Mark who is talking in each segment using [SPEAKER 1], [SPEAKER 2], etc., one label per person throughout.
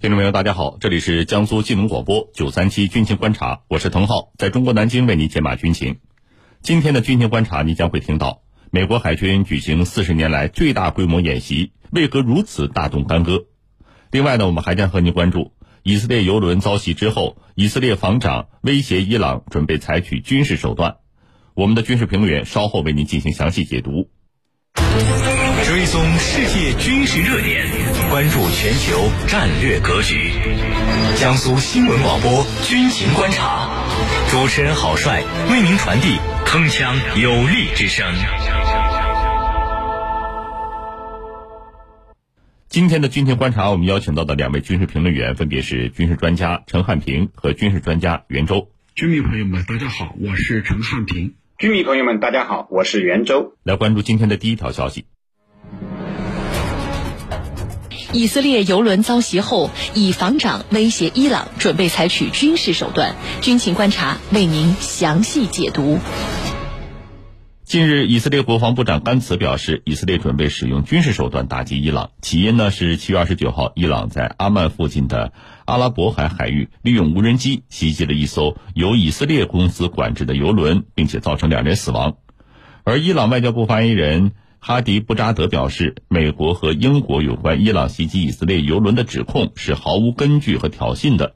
[SPEAKER 1] 听众朋友，大家好，这里是江苏新闻广播九三七军情观察，我是滕浩，在中国南京为您解码军情。今天的军情观察，你将会听到美国海军举行四十年来最大规模演习，为何如此大动干戈？另外呢，我们还将和您关注以色列油轮遭袭之后，以色列防长威胁伊朗准备采取军事手段。我们的军事评论员稍后为您进行详细解读。
[SPEAKER 2] 追踪世界军事热点，关注全球战略格局。江苏新闻广播军情观察，主持人郝帅为您传递铿锵有力之声。
[SPEAKER 1] 今天的军情观察，我们邀请到的两位军事评论员分别是军事专家陈汉平和军事专家袁周。
[SPEAKER 3] 军迷朋友们，大家好，我是陈汉平。
[SPEAKER 4] 军迷朋友们，大家好，我是袁周。
[SPEAKER 1] 来关注今天的第一条消息：
[SPEAKER 5] 以色列油轮遭袭后，以防长威胁伊朗准备采取军事手段。军情观察为您详细解读。
[SPEAKER 1] 近日，以色列国防部长甘茨表示，以色列准备使用军事手段打击伊朗。起因呢是七月二十九号，伊朗在阿曼附近的阿拉伯海海域利用无人机袭击了一艘由以色列公司管制的油轮，并且造成两人死亡。而伊朗外交部发言人哈迪布扎德表示，美国和英国有关伊朗袭击以色列油轮的指控是毫无根据和挑衅的。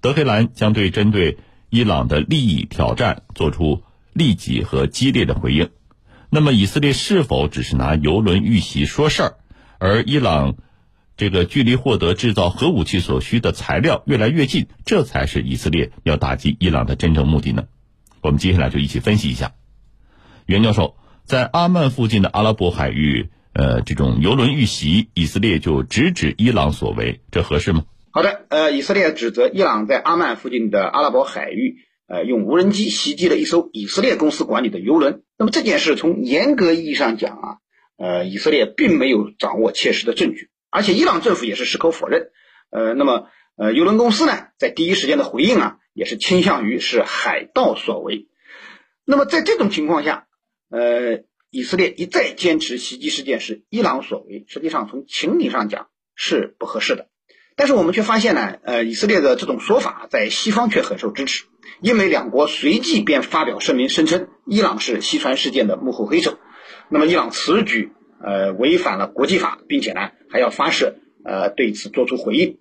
[SPEAKER 1] 德黑兰将对针对伊朗的利益挑战做出立即和激烈的回应。那么，以色列是否只是拿油轮遇袭说事儿？而伊朗这个距离获得制造核武器所需的材料越来越近，这才是以色列要打击伊朗的真正目的呢？我们接下来就一起分析一下。袁教授，在阿曼附近的阿拉伯海域，呃，这种油轮遇袭，以色列就直指伊朗所为，这合适吗？
[SPEAKER 4] 好的，呃，以色列指责伊朗在阿曼附近的阿拉伯海域。呃，用无人机袭击了一艘以色列公司管理的油轮。那么这件事从严格意义上讲啊，呃，以色列并没有掌握切实的证据，而且伊朗政府也是矢口否认。呃，那么呃，油轮公司呢，在第一时间的回应啊，也是倾向于是海盗所为。那么在这种情况下，呃，以色列一再坚持袭击事件是伊朗所为，实际上从情理上讲是不合适的。但是我们却发现呢，呃，以色列的这种说法在西方却很受支持。英美两国随即便发表声明，声称伊朗是西船事件的幕后黑手。那么，伊朗此举呃违反了国际法，并且呢还要发射呃对此做出回应。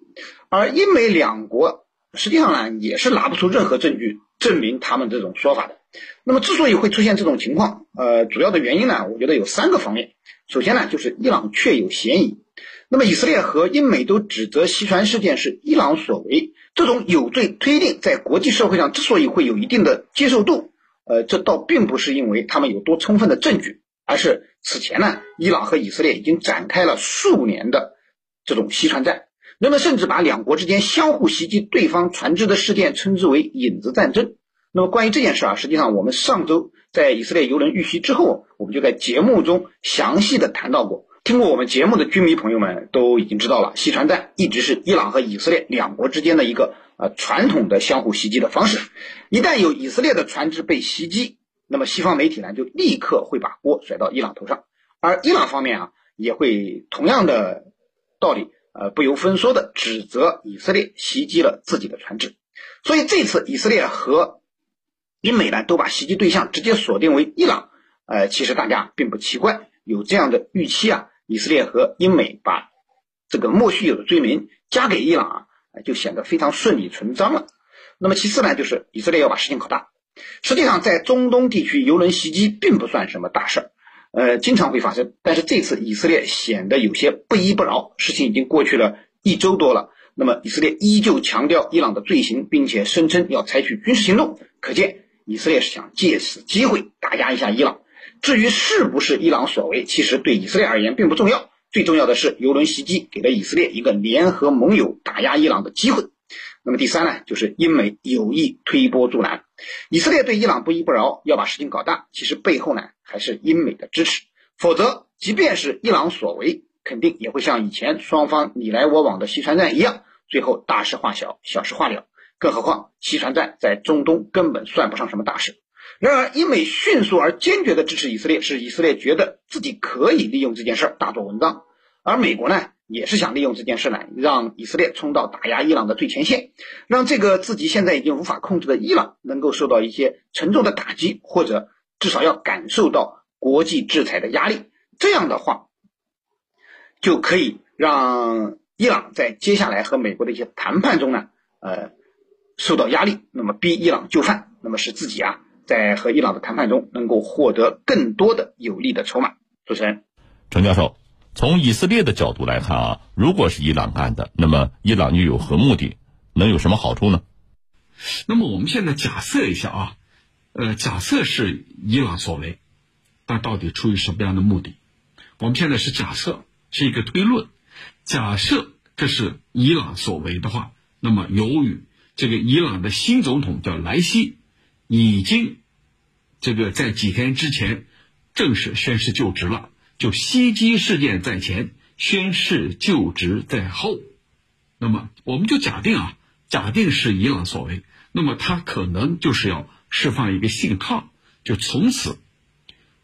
[SPEAKER 4] 而英美两国实际上呢也是拿不出任何证据证明他们这种说法的。那么，之所以会出现这种情况，呃，主要的原因呢，我觉得有三个方面。首先呢，就是伊朗确有嫌疑。那么，以色列和英美都指责西船事件是伊朗所为，这种有罪推定在国际社会上之所以会有一定的接受度，呃，这倒并不是因为他们有多充分的证据，而是此前呢，伊朗和以色列已经展开了数年的这种西船战，人们甚至把两国之间相互袭击对方船只的事件称之为“影子战争”。那么，关于这件事啊，实际上我们上周在以色列油轮遇袭之后，我们就在节目中详细的谈到过。听过我们节目的军迷朋友们都已经知道了，西船战一直是伊朗和以色列两国之间的一个呃传统的相互袭击的方式。一旦有以色列的船只被袭击，那么西方媒体呢就立刻会把锅甩到伊朗头上，而伊朗方面啊也会同样的道理，呃不由分说的指责以色列袭击了自己的船只。所以这次以色列和英美呢都把袭击对象直接锁定为伊朗，呃其实大家并不奇怪，有这样的预期啊。以色列和英美把这个莫须有的罪名加给伊朗啊，就显得非常顺理成章了。那么其次呢，就是以色列要把事情搞大。实际上，在中东地区，油轮袭击并不算什么大事儿，呃，经常会发生。但是这次以色列显得有些不依不饶。事情已经过去了一周多了，那么以色列依旧强调伊朗的罪行，并且声称要采取军事行动，可见以色列是想借此机会打压一下伊朗。至于是不是伊朗所为，其实对以色列而言并不重要。最重要的是，油轮袭击给了以色列一个联合盟友打压伊朗的机会。那么第三呢，就是英美有意推波助澜。以色列对伊朗不依不饶，要把事情搞大，其实背后呢还是英美的支持。否则，即便是伊朗所为，肯定也会像以前双方你来我往的西川战一样，最后大事化小，小事化了。更何况，西船战在中东根本算不上什么大事。然而，英美迅速而坚决地支持以色列，使以色列觉得自己可以利用这件事儿大做文章。而美国呢，也是想利用这件事呢，让以色列冲到打压伊朗的最前线，让这个自己现在已经无法控制的伊朗能够受到一些沉重的打击，或者至少要感受到国际制裁的压力。这样的话，就可以让伊朗在接下来和美国的一些谈判中呢，呃，受到压力，那么逼伊朗就范，那么使自己啊。在和伊朗的谈判中，能够获得更多的有利的筹码。主持人，
[SPEAKER 1] 程教授，从以色列的角度来看啊，如果是伊朗干的，那么伊朗又有何目的？能有什么好处呢？
[SPEAKER 3] 那么我们现在假设一下啊，呃，假设是伊朗所为，但到底出于什么样的目的？我们现在是假设，是一个推论。假设这是伊朗所为的话，那么由于这个伊朗的新总统叫莱西。已经，这个在几天之前正式宣誓就职了。就袭击事件在前，宣誓就职在后。那么，我们就假定啊，假定是伊朗所为，那么他可能就是要释放一个信号，就从此，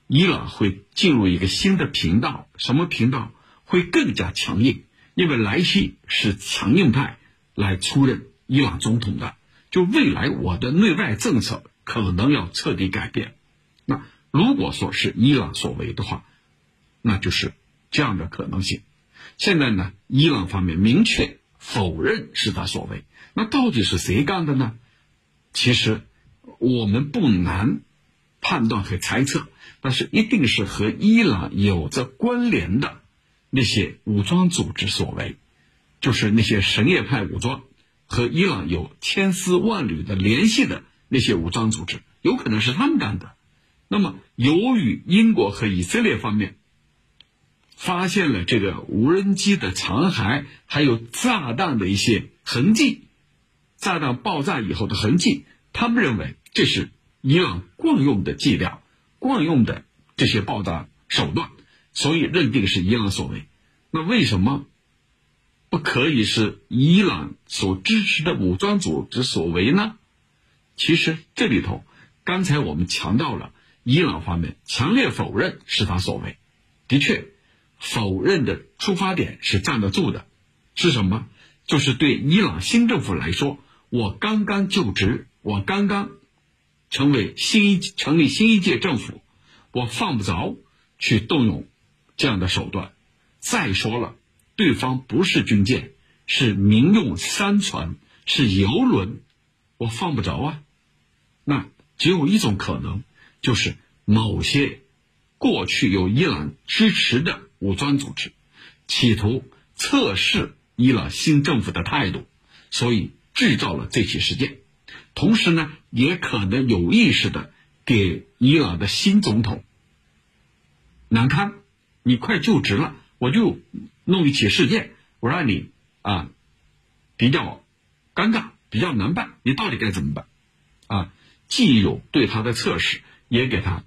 [SPEAKER 3] 伊朗会进入一个新的频道。什么频道？会更加强硬，因为莱西是强硬派来出任伊朗总统的。就未来我的内外政策。可能要彻底改变。那如果说是伊朗所为的话，那就是这样的可能性。现在呢，伊朗方面明确否认是他所为。那到底是谁干的呢？其实我们不难判断和猜测，但是一定是和伊朗有着关联的那些武装组织所为，就是那些什叶派武装和伊朗有千丝万缕的联系的。那些武装组织有可能是他们干的。那么，由于英国和以色列方面发现了这个无人机的残骸，还有炸弹的一些痕迹，炸弹爆炸以后的痕迹，他们认为这是伊朗惯用的伎俩、惯用的这些爆炸手段，所以认定是伊朗所为。那为什么不可以是伊朗所支持的武装组织所为呢？其实这里头，刚才我们强调了，伊朗方面强烈否认是他所为。的确，否认的出发点是站得住的。是什么？就是对伊朗新政府来说，我刚刚就职，我刚刚成为新一成立新一届政府，我放不着去动用这样的手段。再说了，对方不是军舰，是民用商船，是游轮。我放不着啊，那只有一种可能，就是某些过去有伊朗支持的武装组织，企图测试伊朗新政府的态度，所以制造了这起事件。同时呢，也可能有意识的给伊朗的新总统难堪。你快就职了，我就弄一起事件，我让你啊比较尴尬。比较难办，你到底该怎么办？啊，既有对他的测试，也给他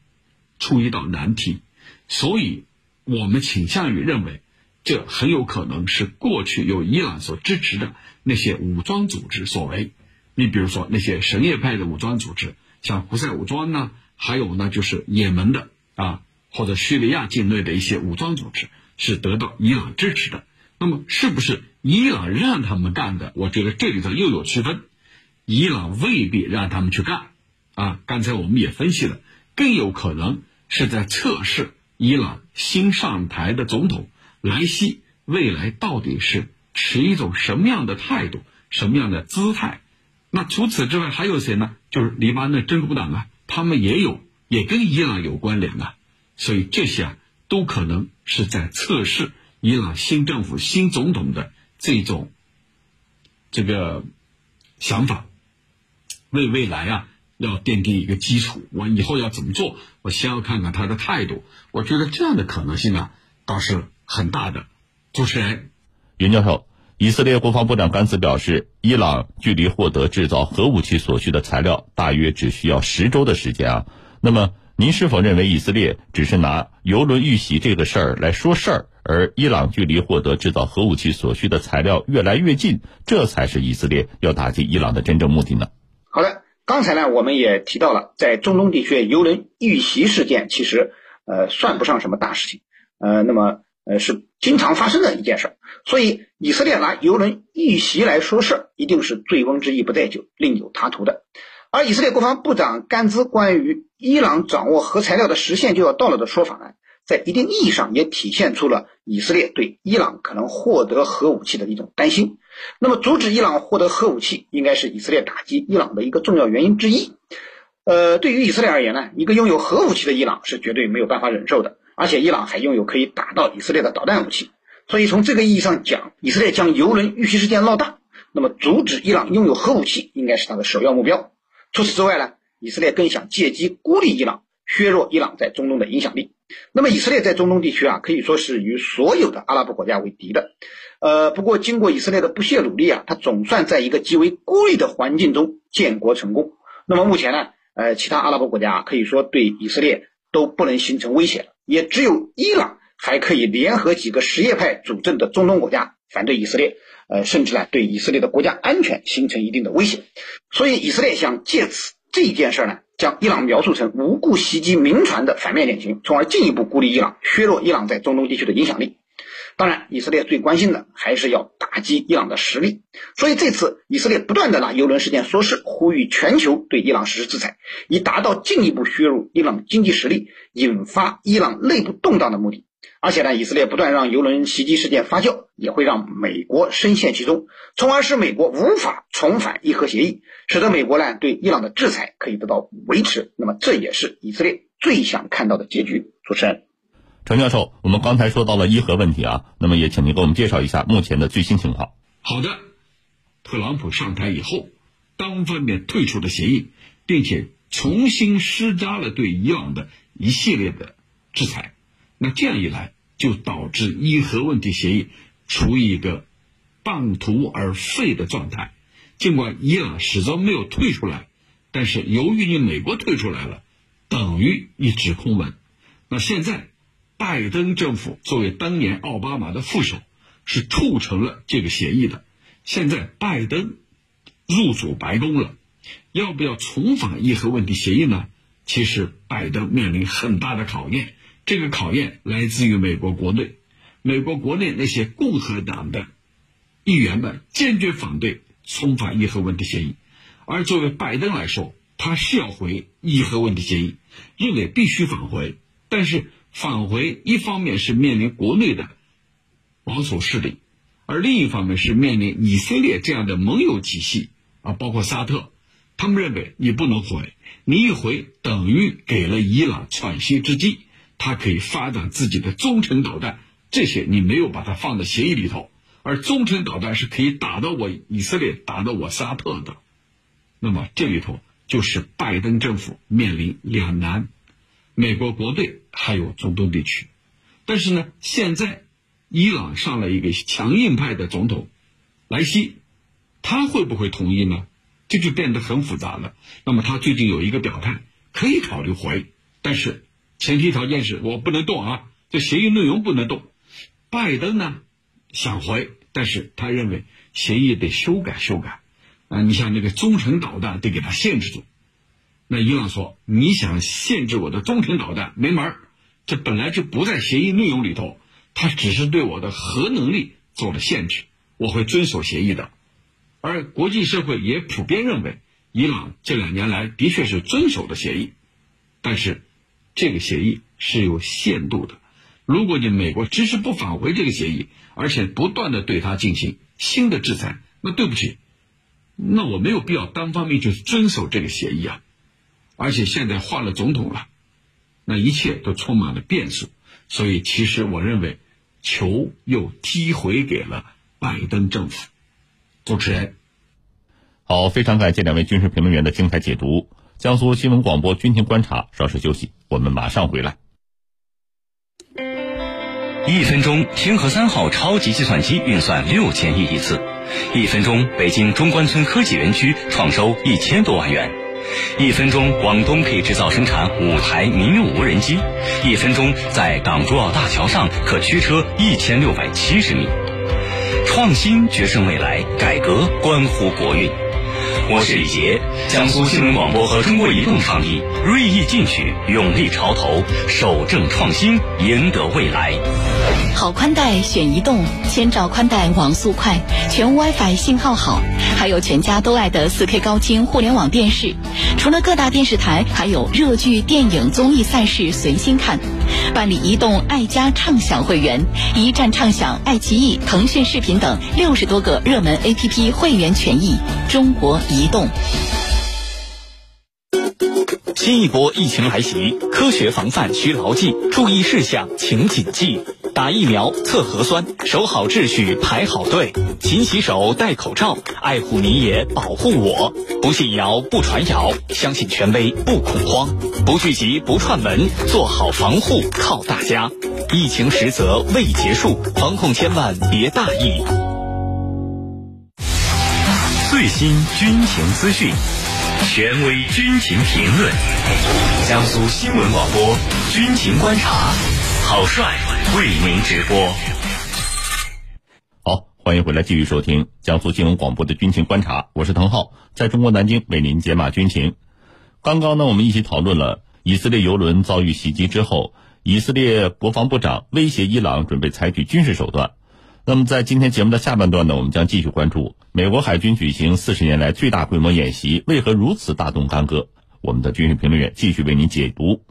[SPEAKER 3] 出一道难题，所以我们倾向于认为，这很有可能是过去由伊朗所支持的那些武装组织所为。你比如说那些什叶派的武装组织，像胡塞武装呢，还有呢就是也门的啊，或者叙利亚境内的一些武装组织是得到伊朗支持的。那么是不是？伊朗让他们干的，我觉得这里头又有区分。伊朗未必让他们去干，啊，刚才我们也分析了，更有可能是在测试伊朗新上台的总统莱西未来到底是持一种什么样的态度、什么样的姿态。那除此之外还有谁呢？就是黎巴嫩真主党啊，他们也有，也跟伊朗有关联啊。所以这些啊，都可能是在测试伊朗新政府新总统的。这种这个想法，为未来啊要奠定一个基础。我以后要怎么做？我先要看看他的态度。我觉得这样的可能性啊，倒是很大的。主持人，
[SPEAKER 1] 袁教授，以色列国防部长甘茨表示，伊朗距离获得制造核武器所需的材料大约只需要十周的时间啊。那么，您是否认为以色列只是拿油轮遇袭这个事儿来说事儿？而伊朗距离获得制造核武器所需的材料越来越近，这才是以色列要打击伊朗的真正目的呢。
[SPEAKER 4] 好的，刚才呢我们也提到了，在中东地区油轮遇袭事件，其实呃算不上什么大事情，呃，那么呃是经常发生的一件事儿。所以，以色列拿油轮遇袭来说事儿，一定是醉翁之意不在酒，另有他图的。而以色列国防部长甘兹关于伊朗掌握核材料的时限就要到了的说法呢，在一定意义上也体现出了以色列对伊朗可能获得核武器的一种担心。那么，阻止伊朗获得核武器，应该是以色列打击伊朗的一个重要原因之一。呃，对于以色列而言呢，一个拥有核武器的伊朗是绝对没有办法忍受的，而且伊朗还拥有可以打到以色列的导弹武器。所以从这个意义上讲，以色列将油轮遇袭事件闹大，那么阻止伊朗拥有核武器应该是他的首要目标。除此之外呢，以色列更想借机孤立伊朗，削弱伊朗在中东的影响力。那么以色列在中东地区啊，可以说是与所有的阿拉伯国家为敌的。呃，不过经过以色列的不懈努力啊，他总算在一个极为孤立的环境中建国成功。那么目前呢，呃，其他阿拉伯国家可以说对以色列都不能形成威胁了，也只有伊朗还可以联合几个什叶派主政的中东国家反对以色列，呃，甚至呢对以色列的国家安全形成一定的威胁。所以以色列想借此这件事呢，将伊朗描述成无故袭击民船的反面典型，从而进一步孤立伊朗，削弱伊朗在中东地区的影响力。当然，以色列最关心的还是要打击伊朗的实力，所以这次以色列不断的拿油轮事件说事，呼吁全球对伊朗实施制裁，以达到进一步削弱伊朗经济实力、引发伊朗内部动荡的目的。而且呢，以色列不断让游轮袭击事件发酵，也会让美国深陷其中，从而使美国无法重返伊核协议，使得美国呢对伊朗的制裁可以得到维持。那么，这也是以色列最想看到的结局。主持人。
[SPEAKER 1] 陈教授，我们刚才说到了伊核问题啊，那么也请您给我们介绍一下目前的最新情况。
[SPEAKER 3] 好的，特朗普上台以后，单方面退出了协议，并且重新施加了对伊朗的一系列的制裁。那这样一来，就导致伊核问题协议处于一个半途而废的状态。尽管伊朗始终没有退出来，但是由于你美国退出来了，等于一纸空文。那现在。拜登政府作为当年奥巴马的副手，是促成了这个协议的。现在拜登入主白宫了，要不要重返伊核问题协议呢？其实拜登面临很大的考验，这个考验来自于美国国内，美国国内那些共和党的议员们坚决反对重返伊核问题协议，而作为拜登来说，他是要回伊核问题协议，认为必须返回，但是。返回一方面是面临国内的保守势力，而另一方面是面临以色列这样的盟友体系啊，包括沙特，他们认为你不能回，你一回等于给了伊朗喘息之机，它可以发展自己的中程导弹，这些你没有把它放在协议里头，而中程导弹是可以打到我以色列、打到我沙特的，那么这里头就是拜登政府面临两难。美国国内还有中东地区，但是呢，现在伊朗上了一个强硬派的总统莱西，他会不会同意呢？这就变得很复杂了。那么他最近有一个表态，可以考虑回，但是前提条件是我不能动啊，这协议内容不能动。拜登呢想回，但是他认为协议得修改修改啊，你像那个中程导弹得给他限制住。那伊朗说：“你想限制我的中程导弹，没门儿！这本来就不在协议内容里头，它只是对我的核能力做了限制。我会遵守协议的。而国际社会也普遍认为，伊朗这两年来的确是遵守的协议，但是这个协议是有限度的。如果你美国迟迟不返回这个协议，而且不断的对他进行新的制裁，那对不起，那我没有必要单方面去遵守这个协议啊。”而且现在换了总统了，那一切都充满了变数，所以其实我认为，球又踢回给了拜登政府。主持人，
[SPEAKER 1] 好，非常感谢两位军事评论员的精彩解读。江苏新闻广播军情观察稍事休息，我们马上回来。
[SPEAKER 2] 一分钟，天河三号超级计算机运算六千亿亿次；一分钟，北京中关村科技园区创收一千多万元。一分钟，广东可以制造生产五台民用无人机。一分钟，在港珠澳大桥上可驱车一千六百七十米。创新决胜未来，改革关乎国运。我是李杰，江苏新闻广播和中国移动倡议锐意进取，勇立潮头，守正创新，赢得未来。
[SPEAKER 5] 好宽带选移动，千兆宽带网速快，全 WiFi 信号好，还有全家都爱的 4K 高清互联网电视。除了各大电视台，还有热剧、电影、综艺赛事随心看。办理移动爱家畅享会员，一站畅享爱奇艺、腾讯视频等六十多个热门 APP 会员权益。中国移动。
[SPEAKER 6] 新一波疫情来袭，科学防范需牢记，注意事项请谨记。打疫苗、测核酸，守好秩序，排好队，勤洗手，戴口罩，爱护你也保护我。不信谣，不传谣，相信权威，不恐慌，不聚集，不串门，做好防护靠大家。疫情实则未结束，防控千万别大意。最新军情资讯。权威军情评论，江苏新闻广播军情观察，郝帅为您直播。
[SPEAKER 1] 好，欢迎回来继续收听江苏新闻广播的军情观察，我是滕浩，在中国南京为您解码军情。刚刚呢，我们一起讨论了以色列油轮遭遇袭击之后，以色列国防部长威胁伊朗准备采取军事手段。那么，在今天节目的下半段呢，我们将继续关注美国海军举行四十年来最大规模演习，为何如此大动干戈？我们的军事评论员继续为您解读。